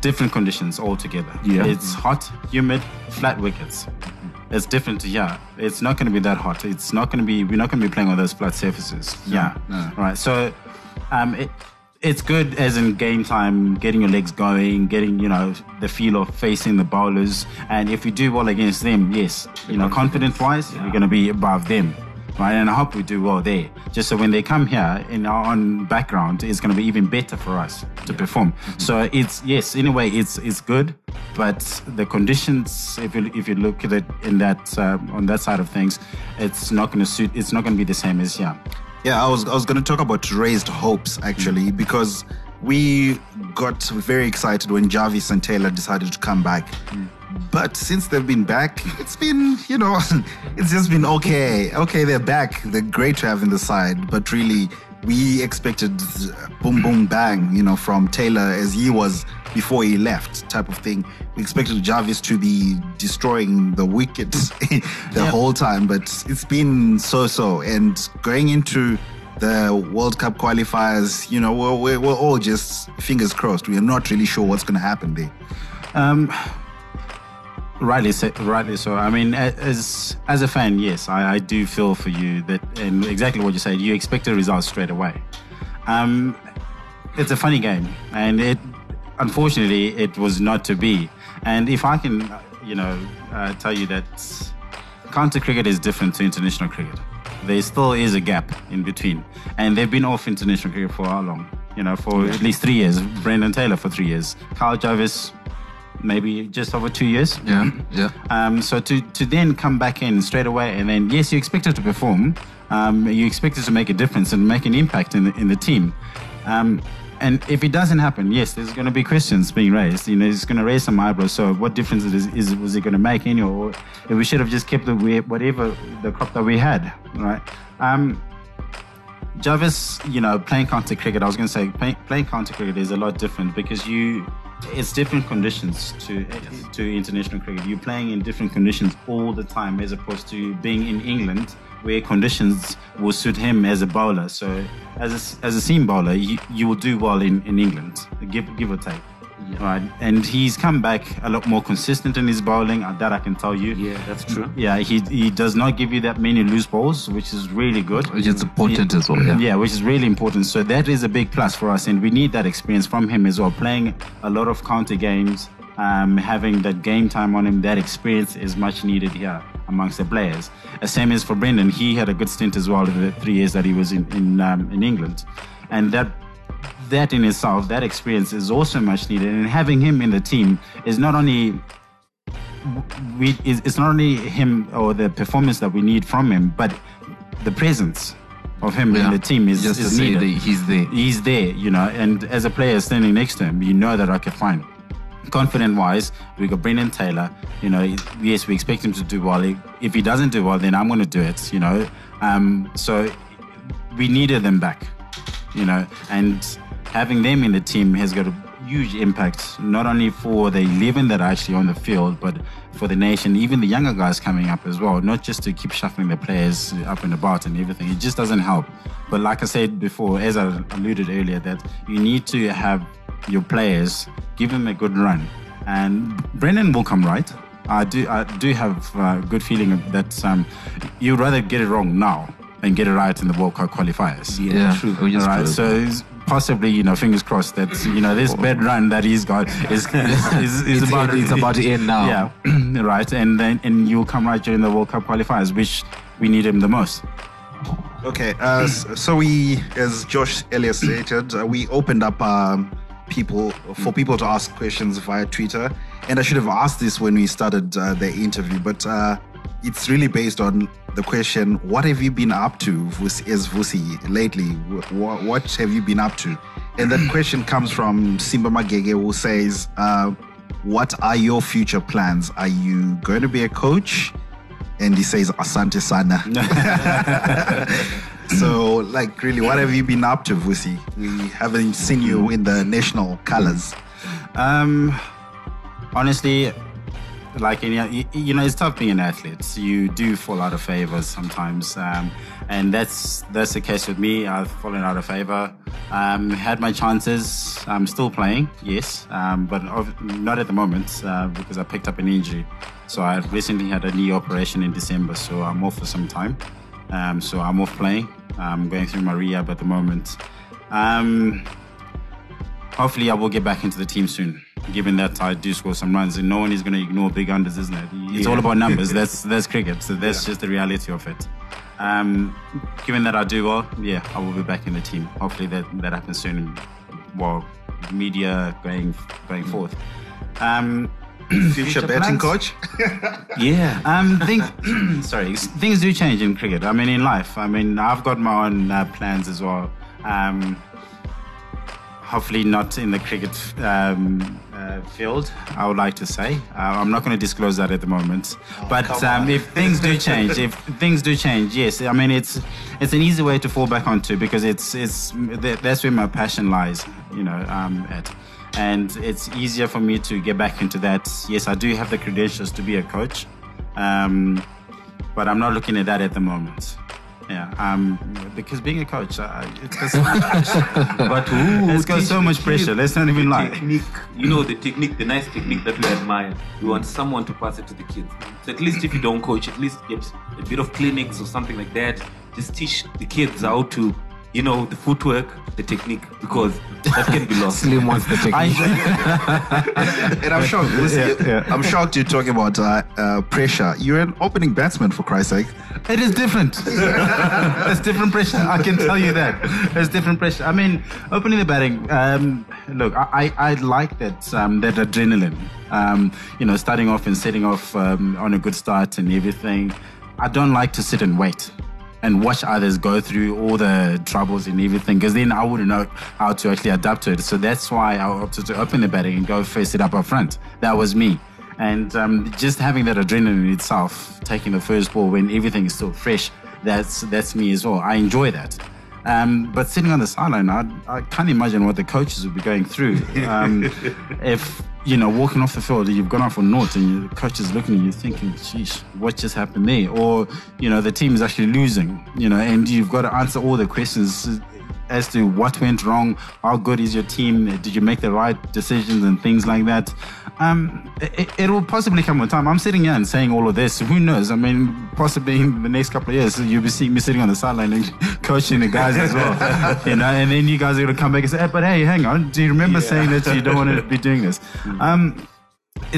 different conditions altogether. Yeah. It's hot, humid, flat wickets. It's different yeah. It's not going to be that hot. It's not going to be. We're not going to be playing on those flat surfaces. yeah. no. Right. So, um, it, it's good as in game time, getting your legs going, getting you know the feel of facing the bowlers, and if we do well against them, yes, you know, confidence wise, we're going to be above them, right? And I hope we do well there, just so when they come here in our own background, it's going to be even better for us to perform. So it's yes, in a way, it's it's good, but the conditions, if you if you look at it in that um, on that side of things, it's not going to suit. It's not going to be the same as yeah. Yeah, I was I was going to talk about raised hopes actually because we got very excited when Jarvis and Taylor decided to come back. But since they've been back, it's been, you know, it's just been okay. Okay, they're back. They're great to have in the side, but really we expected boom boom bang, you know, from Taylor as he was before he left type of thing. We expected Jarvis to be destroying the wickets the whole time, but it's been so so. And going into the World Cup qualifiers, you know, we're, we're, all just fingers crossed. We are not really sure what's going to happen there. Um, rightly, so, rightly so. I mean, as as a fan, yes, I, I do feel for you that, and exactly what you said. You expect a result straight away. Um, it's a funny game, and it unfortunately it was not to be. And if I can, you know, uh, tell you that county cricket is different to international cricket. There still is a gap in between, and they've been off international cricket for how long? You know, for at least three years. Brendan Taylor for three years. Kyle Jarvis, maybe just over two years. Yeah, yeah. Um, so to, to then come back in straight away and then yes, you expect it to perform. Um, you expect it to make a difference and make an impact in the, in the team. Um, and if it doesn't happen, yes, there's going to be questions being raised. You know, it's going to raise some eyebrows. So what difference is, is was it going to make any, or if we should have just kept the whatever the crop that we had, right? Um, Jarvis, you know, playing county cricket, I was going to say play, playing county cricket is a lot different because you, it's different conditions to to international cricket. You're playing in different conditions all the time as opposed to being in England where conditions will suit him as a bowler. So as a, as a seam bowler, you, you will do well in, in England, give, give or take. Right, and he's come back a lot more consistent in his bowling. uh, That I can tell you. Yeah, that's true. Yeah, he he does not give you that many loose balls, which is really good. Which is important as well. Yeah. Yeah, which is really important. So that is a big plus for us, and we need that experience from him as well. Playing a lot of counter games, um, having that game time on him, that experience is much needed here amongst the players. The same as for Brendan, he had a good stint as well in the three years that he was in in, um, in England, and that that in itself, that experience is also much needed. And having him in the team is not only we it's it's not only him or the performance that we need from him, but the presence of him Yeah. in the team is, Just to is say needed. he's there. He's there, you know, and as a player standing next to him, you know that okay, fine. Confident wise, we got Brendan Taylor. You know, yes, we expect him to do well. If he doesn't do well, then I'm going to do it. You know, um, so we needed them back. You know, and having them in the team has got a huge impact not only for the 11 that are actually on the field, but for the nation, even the younger guys coming up as well. Not just to keep shuffling the players up and about and everything. It just doesn't help. But like I said before, as I alluded earlier, that you need to have your players give them a good run, and Brennan will come right. I do I do have a good feeling that um, you'd rather get it wrong now than get it right in the World Cup qualifiers. Yeah, true. we All right, put so it's possibly, you know, fingers crossed that you know this bad run that he's got is is, is, is It's about in- it's about to end now. Yeah, right, and then and you'll come right during the World Cup qualifiers, which we need him the most. Okay, uh, so we, as Josh earlier stated, uh, we opened up um, people for people to ask questions via Twitter, and I should have asked this when we started uh, the interview, but uh, it's really based on the question: What have you been up to, as Vusi, lately? Wh- wh- what have you been up to? And that question comes from Simba Magege, who says, uh, "What are your future plans? Are you going to be a coach?" And he says, "Asante sana." So, like, really, what have you been up to, Vusi? We haven't seen you in the national colors. Um, honestly, like any, you, know, it's tough being an athlete. You do fall out of favor sometimes, um, and that's that's the case with me. I've fallen out of favor. Um, had my chances. I'm still playing, yes, um, but not at the moment uh, because I picked up an injury. So I recently had a knee operation in December, so I'm off for some time. Um, so I'm off playing. I'm going through my rehab at the moment. Um, hopefully I will get back into the team soon. Given that I do score some runs, and no one is going to ignore big unders, isn't it? It's all about numbers. that's that's cricket. So that's just the reality of it. Um, given that I do well, yeah, I will be back in the team. Hopefully that that happens soon. Well, media going going forth. Um, Future betting plans? coach. Yeah. um, things, sorry, things do change in cricket. I mean, in life. I mean, I've got my own uh, plans as well. Um, hopefully, not in the cricket um, uh, field. I would like to say. Uh, I'm not going to disclose that at the moment. but um, if things do change, if things do change, yes. I mean, it's it's an easy way to fall back onto because it's it's th- that's where my passion lies. You know, um, at and it's easier for me to get back into that. Yes, I do have the credentials to be a coach, um, but I'm not looking at that at the moment. Yeah, um, because being a coach, uh, it's got so much, But who it's got so much pressure. kids Let's not even the lie. Technique, you know, the technique, the nice technique that we admire. We want someone to pass it to the kids. So at least if you don't coach, at least get a bit of clinics or something like that. Just teach the kids how to, you know, the footwork, the technique, because that can be lost. Slim wants the technique. and I'm shocked. Vusi, Yeah, yeah. I'm shocked you're talking about uh, uh, pressure. You're an opening batsman, for Christ's sake. It is different. it's different pressure. I can tell you that. It's different pressure. I mean, opening the batting. Um, look, I, I, I like that um, that adrenaline. Um, you know, starting off and setting off um, on a good start and everything. I don't like to sit and wait and watch others go through all the troubles and everything because then I wouldn't know how to actually adapt to it. So that's why I opted to open the batting and go face it up up front. That was me. And um, just having that adrenaline itself, taking the first ball when everything is still fresh, that's that's me as well. I enjoy that. Um, but sitting on the sideline, I, I can't imagine what the coaches would be going through. Um, if you know, walking off the field, you've gone off for naught, and your coach is looking at you thinking, "Sheesh, what just happened there?" Or you know, the team is actually losing. You know, and you've got to answer all the questions as to what went wrong, how good is your team, did you make the right decisions, and things like that. Um, it, it will possibly come with time. I'm sitting here and saying all of this. Who knows? I mean, possibly in the next couple of years, you'll be seeing me sitting on the sideline and coaching the guys as well. you know, and then you guys are going to come back and say, hey, "But hey, hang on, do you remember saying that you don't want to be doing this?" Um, if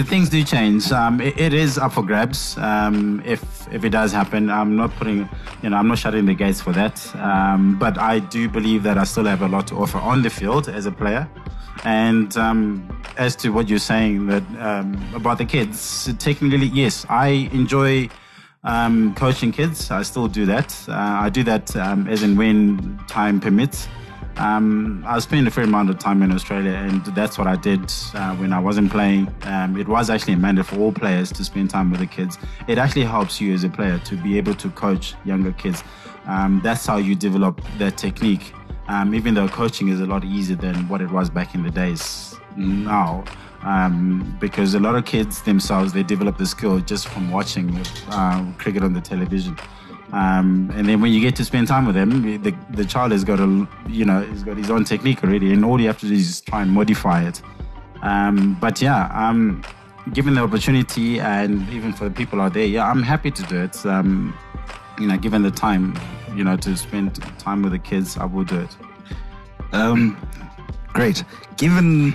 things do change. Um, it, it is up for grabs. Um, if if it does happen, I'm not putting, you know, I'm not shutting the gates for that. Um, but I do believe that I still have a lot to offer on the field as a player. And um, as to what you're saying that um, about the kids, technically, yes, I enjoy um, coaching kids. I still do that. Uh, I do that um, as and when time permits. Um, I spent a fair amount of time in Australia, and that's what I did uh, when I wasn't playing. Um, it was actually a mandate for all players to spend time with the kids. It actually helps you as a player to be able to coach younger kids. Um, that's how you develop that technique. Um, even though coaching is a lot easier than what it was back in the days now, um, because a lot of kids themselves they develop the skill just from watching uh, cricket on the television. Um, and then when you get to spend time with them, the, the child has got a, you know, he's got his own technique already, and all you have to do is try and modify it. Um, but yeah, um, given the opportunity and even for the people out there, yeah, I'm happy to do it. Um, you know, given the time, you know, to spend time with the kids, I will do it. Um, great. Given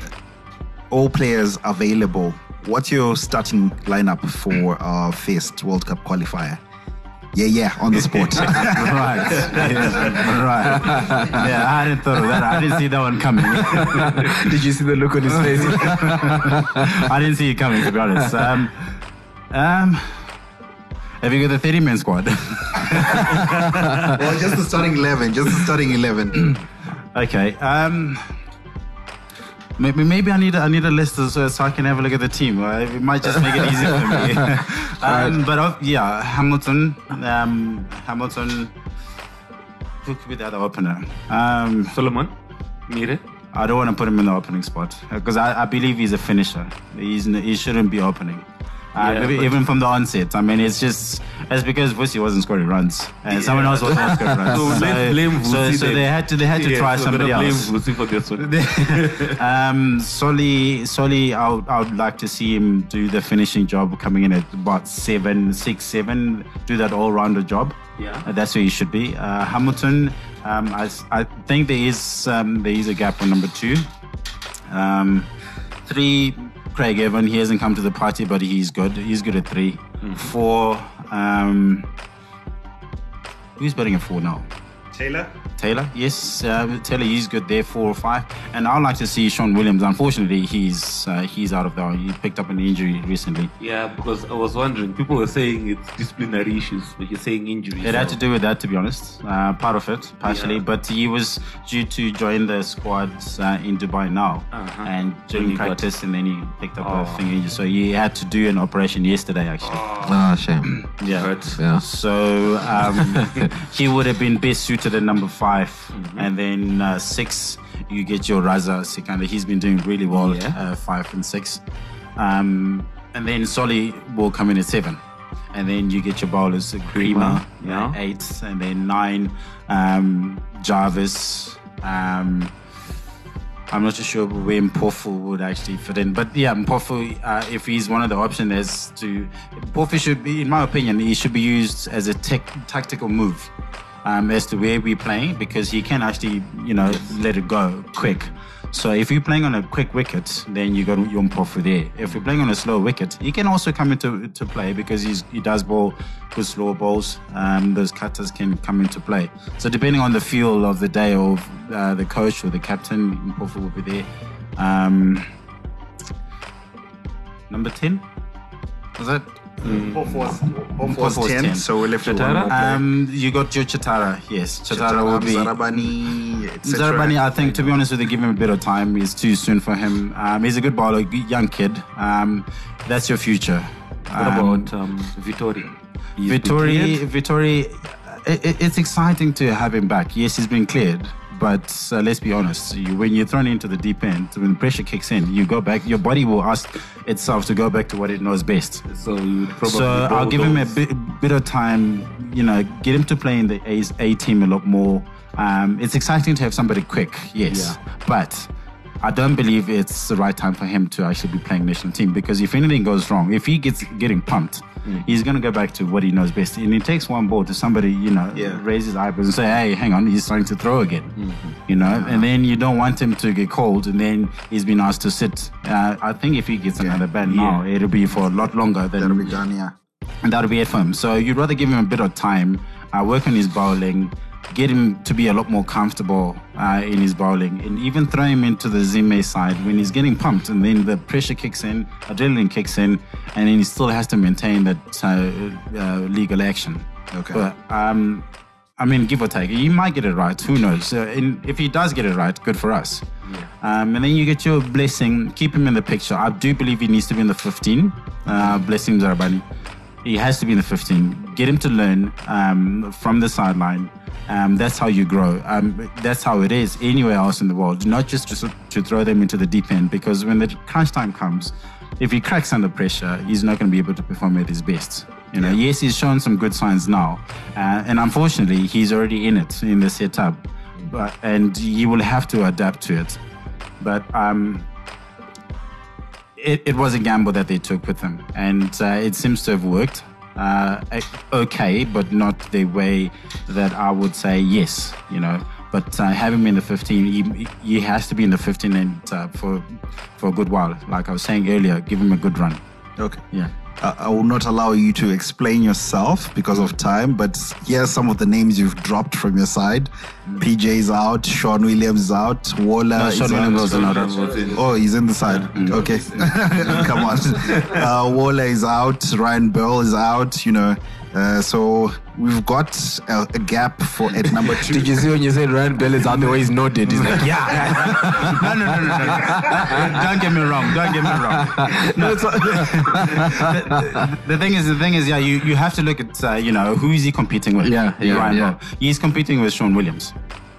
all players available, what's your starting lineup for our first World Cup qualifier? Yeah, yeah, on the spot. right. Yeah, right. Yeah, I hadn't thought of that. I didn't see that one coming. Did you see the look on his face? I didn't see it coming, to be honest. Um, um, have you got the 30 man squad? well, just the starting 11, just the starting 11. okay. Um, maybe, maybe I need a, I need a list so, so I can have a look at the team. It might just make it easier for me. um, but uh, yeah, Hamilton. Um, Hamilton. Who could be the other opener? Um, Solomon, Mire. I don't want to put him in the opening spot because I, I believe he's a finisher. He's, he shouldn't be opening. Uh, Yeah, even from the onset. I mean, it's just it's because Vusi wasn't scoring runs, and someone else was not scoring runs. So let's blame so, so they had to they had to Yeah, try so somebody else. Blame Vusi for this one. um, Soli, Soli, I would, I would like to see him do the finishing job, coming in at about seven, six, seven, do that all-rounder job. Yeah. Uh, that's where he should be. Uh, Hamilton, um, I, I think there is um, there is a gap on number two. Um, three, Craig Ervine. He hasn't come to the party, but he's good. He's good at 3 Four, um, who's betting at four now? Taylor? Taylor, yes, uh, Taylor, is good there, four or five. And I'd like to see Sean Williams. Unfortunately, he's uh, he's out of there. He picked up an injury recently. Yeah, because I was wondering, people were saying it's disciplinary issues, but you're saying injuries. It had to do with that, to be honest, uh, part of it, partially. Yeah. But he was due to join the squad uh, in Dubai now, Uh-huh. and Then during he got- and then he picked up Oh. a finger injury. So he had to do an operation yesterday, actually. Ah, shame. yeah. Hurt. Yeah. So um, he would have been best suited at number 5 Mm-hmm. and then uh, six you get your Raza Sikandar. He's been doing really well. Yeah. Uh, five and six, um, and then Soli will come in at seven, and then you get your bowlers yeah. uh, eight, and then nine um, Jarvis. Um, I'm not too sure where Mpofu would actually fit in, but yeah, Mpofu, uh, if he's one of the options, as to Mpofu should be, in my opinion, he should be used as a tech, tactical move um, as to where we're playing because he can actually, you know, let it go quick. So if you're playing on a quick wicket, then you got your Mpofu there. If you're playing on a slow wicket, he can also come into to play because he does bowl good slow balls. Um, those cutters can come into play. So depending on the feel of the day of uh, the coach or the captain, Mpofu will be there. Um, number 10? Was that? Both was, both Both was 10, 10. so we left with one Chatara? Um, you got your Chatara, yes. Chatara, will be. Zarabani, etc. Zarabani, I think, to be honest with you, give him a bit of time. It's too soon for him. Um, he's a good bowler, young kid. Um, that's your future. What about um, Vitori? He's Vitori? Vitori, it, it- it's exciting to have him back. Yes, he's been cleared. But uh, let's be honest, you, when you're thrown into the deep end, when the pressure kicks in, you go back, your body will ask itself to go back to what it knows best. So you would probably So I'll give him a bit, bit of time, you know, get him to play in the A, a team a lot more. Um, it's exciting to have somebody quick, yes, but I don't believe it's the right time for him to actually be playing national team because if anything goes wrong, if he gets getting pumped, he's going to go back to what he knows best. And it takes one ball to somebody, you know, Yeah. raise his eyebrows and say, hey, hang on, he's starting to throw again, you know, and then you don't want him to get cold and then he's been asked to sit. Uh, I think if he gets another ban now, it'll be for a lot longer than That'll be done, yeah. and that'll be it for him. So you'd rather give him a bit of time, uh, work on his bowling, get him to be a lot more comfortable uh, in his bowling, and even throw him into the Zime side when he's getting pumped, and then the pressure kicks in, adrenaline kicks in, and then he still has to maintain that uh, uh, legal action. Okay. But um, I mean, give or take, he might get it right. Who knows? Uh, and if he does get it right, good for us. Yeah. Um, and then you get your blessing. Keep him in the picture. I do believe he needs to be in the 15. Uh, blessing Zarabani. He has to be in the 15. Get him to learn um, from the sideline. Um, that's how you grow. Um, that's how it is anywhere else in the world. Not just to, to throw them into the deep end because when the crunch time comes, if he cracks under pressure, he's not going to be able to perform at his best. You know, yes, he's shown some good signs now, uh, and unfortunately, he's already in it in the setup, but and he will have to adapt to it. But um, it, it was a gamble that they took with him, and uh, it seems to have worked. Uh, okay, but not the way that I would say yes. You know, but uh, having him in the 15, he, he has to be in the 15 and uh, for for a good while. Like I was saying earlier, give him a good run. Okay. Yeah. I will not allow you to explain yourself because of time, but here's some of the names you've dropped from your side. PJ's out, Sean Williams out, Waller No, Sean out. Williams was not Oh, he's in the side. Okay. Come on. Uh, Waller is out, Ryan Bell is out, you know. Uh, so we've got a, a gap for at number two. Did you see when you said Ryan Bell is out the way he's nodded? He's like, Yeah. no, no, no, no, no, no. Don't get me wrong. Don't get me wrong. No, the, the thing is, the thing is, yeah, you, you have to look at, uh, you know, who is he competing with? Yeah, yeah, Ryan yeah. Bell. He's competing with Sean Williams,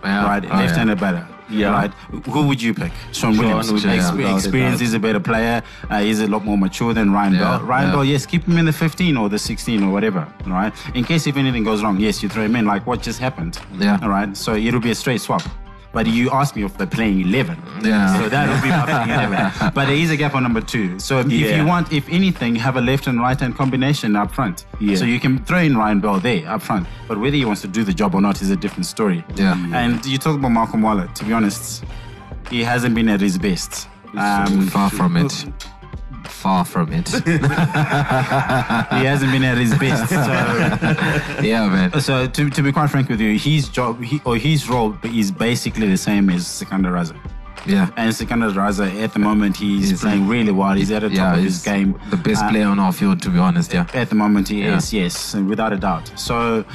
Yeah. right? Oh, Left-handed batter. Yeah. Right. Who would you pick? Sean Williams. Williams, Expe- yeah. experience. He's a better player. Uh, he's a lot more mature than Ryan Yeah, Bell. Ryan yeah. Bell, yes, keep him in the 15 or the 16 or whatever. Right. In case if anything goes wrong, yes, you throw him in. Like what just happened. Yeah. All right. So it'll be a straight swap. But you asked me if they're playing 11. Yeah. So that would be my playing 11. But there is a gap on number two. So if Yeah. you want, if anything, have a left and right hand combination up front. Yeah. So you can throw in Ryan Bell there up front. But whether he wants to do the job or not is a different story. Yeah. And you talk about Malcolm Waller, to be honest, he hasn't been at his best. Um, Far from it. Far from it. he hasn't been at his best. So, yeah, man. so to, to be quite frank with you, his job he, or his role is basically the same as Sikandar Raza. Yeah. And Sikandar Raza, at the moment, he's, He's- playing really well. He's at the top Yeah, of his game. the best Uh, player on our field, to be honest. Yeah. At the moment, he Yeah. is, yes, without a doubt. So,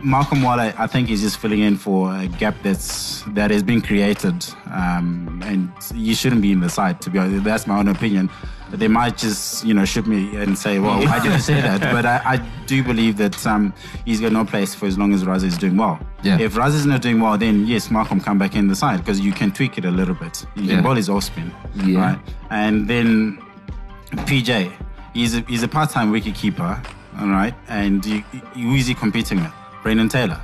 Malcolm Waller, I think, is just filling in for a gap that's that has been created, um, and you shouldn't be in the side. To be honest, that's my own opinion. They might just, you know, shoot me and say, "Well, why did you say that?" But I, I do believe that um, he's got no place for as long as Raza is doing well. Yeah. If Raza is not doing well, then yes, Malcolm come back in the side because you can tweak it a little bit. You Yeah. can ball his off spin, Yeah. right? And then PJ, he's a, he's a part-time wicket keeper, all right. And you, you, who is he competing with? Brendan Taylor.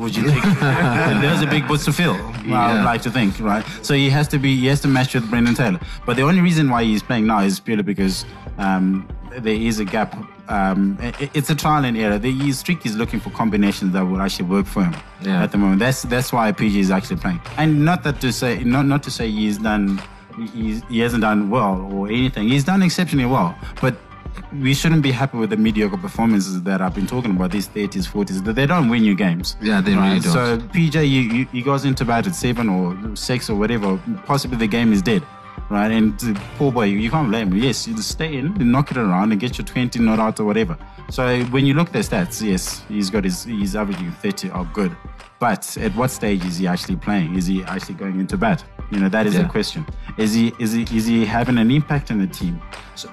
Would you think? There's a big boots to fill. I would like to think, right? So he has to be, he has to match with Brendan Taylor. But the only reason why he's playing now is purely because um, there is a gap. Um, it- it's a trial and error. The, he's Streak is looking for combinations that will actually work for him Yeah. at the moment. That's that's why PJ is actually playing. And not that to say, not not to say he's done, he's, he hasn't done well or anything. He's done exceptionally well, but. We shouldn't be happy with the mediocre performances that I've been talking about. These 30s, 40s, that they don't win you games. Yeah, they really don't. So PJ, you, you, he goes into bat at seven or six or whatever. Possibly the game is dead, right? And uh, poor boy, you can't blame him. Yes, you just stay in, knock it around, and get your 20 not out or whatever. So when you look at the stats, yes, he's got his he's averaging 30 or good. But at what stage is he actually playing? Is he actually going into bat? You know, that is Yeah. the question. Is he is he is he having an impact in the team? So.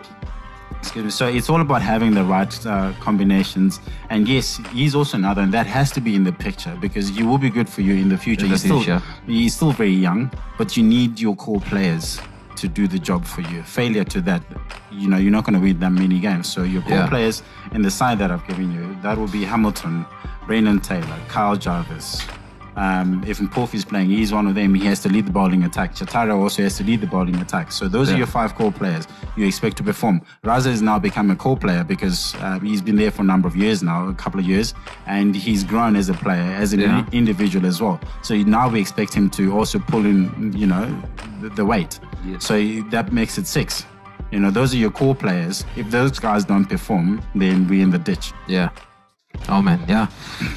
So it's all about having the right uh, combinations. And yes, he's also another, and that has to be in the picture because he will be good for you in the future. In the he's, still, he's still very young, but you need your core players to do the job for you. Failure to that, you know, you're not going to win that many games. So your core Yeah. players in the side that I've given you, that will be Hamilton, Brendan Taylor, Kyle Jarvis. Um, if Mpofu is playing, he's one of them. He has to lead the bowling attack. Chatara also has to lead the bowling attack. So those are your five core players you expect to perform. Raza has now become a core player because uh, he's been there for a number of years now, a couple of years, and he's grown as a player, as an Yeah. individual as well. So now we expect him to also pull in, you know, the, the weight. So that makes it six. You know, those are your core players. If those guys don't perform, then we're in the ditch. Yeah. Oh man, yeah.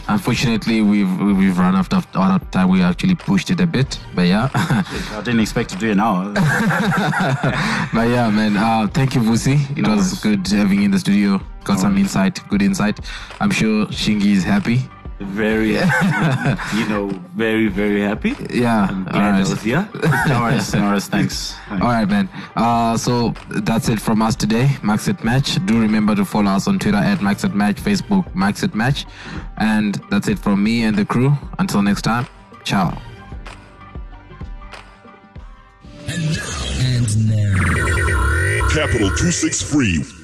Unfortunately, we've we've run out of, out of time. We actually pushed it a bit, but yeah, I didn't expect to do it now. but yeah, man. Uh, thank you, Vusi. It No was worries. good having you in the studio. Got some insight, good insight. I'm sure Shingi is happy. Very, you know, very, very happy. Yeah. I'm glad alright. I was here. no worries, no worries. Thanks. Thanks. All right, man. Uh, so that's it from us today. Max at Match. Do remember to follow us on Twitter at Max at Match, Facebook Max at Match, and that's it from me and the crew. Until next time, ciao. And now. Capital 263